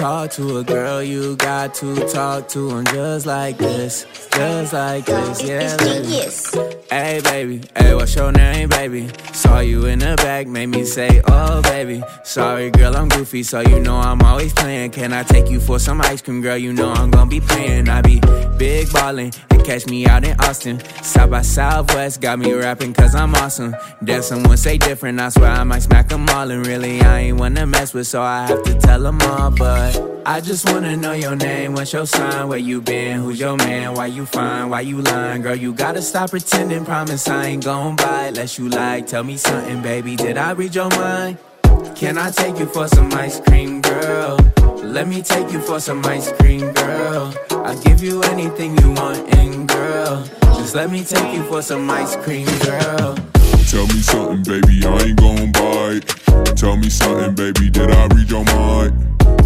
talk to a girl, you got to talk to him just like this. Just like this, yeah. Baby. Hey, baby, hey, what's your name, baby? Saw you in the back, made me say, oh, baby. Sorry, girl, I'm goofy, so you know I'm always playing. Can I take you for some ice cream, girl? You know I'm gonna be playing. I be big ballin' catch me out in Austin. South by Southwest, got me rapping cause I'm awesome. Then someone say different, I swear I might smack them all. And really, I ain't wanna mess with, so I have to tell them all. But I just wanna know your name, what's your sign, where you been, who's your man, why you fine, why you lying, girl. You gotta stop pretending, promise I ain't gon' buy unless you like. Tell me something, baby, did I read your mind? Can I take you for some ice cream, girl? Let me take you for some ice cream, girl. I'll give you anything you want, and girl, just let me take you for some ice cream, girl. Tell me something, baby, I ain't gon' bite. Tell me something, baby, did I read your mind?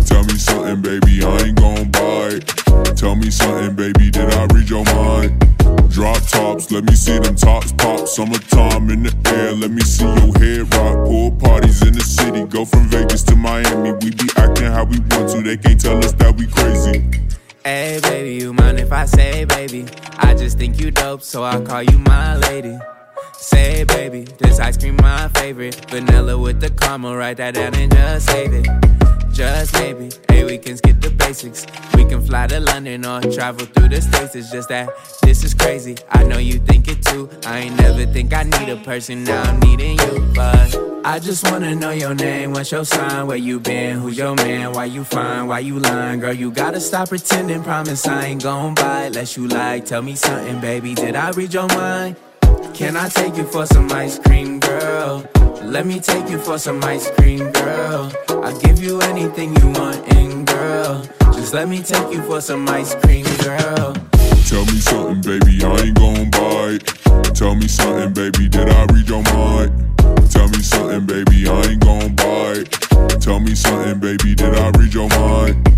Tell me something, baby, I ain't gon' bite. Tell me something, baby, tops, let me see them tops pop. Summertime in the air, let me see your head rock. Pool parties in the city, go from Vegas to Miami. We be acting how we want to, they can't tell us that we crazy. Hey, baby, you mind if I say, baby? I just think you dope, so I'll call you my lady. Say, baby, this ice cream my favorite. Vanilla with the caramel, write that down and just save it. Just maybe, hey, we can skip the basics. Fly to London or travel through the states. It's just that this is crazy. I know you think it too. I ain't never think I need a person, now I'm needing you. But I just wanna know your name, what's your sign, where you been, who's your man, why you fine, why you lying, girl. You gotta stop pretending, promise I ain't gon' buy unless you like. Tell me something, baby, did I read your mind? Can I take you for some ice cream, girl? Let me take you for some ice cream, girl. I'll give you anything you want, and girl, just let me take you for some ice cream, girl. Tell me something, baby, I ain't gon' bite. Tell me something, baby, did I read your mind? Tell me something, baby, I ain't gon' bite. Tell me something, baby, did I read your mind?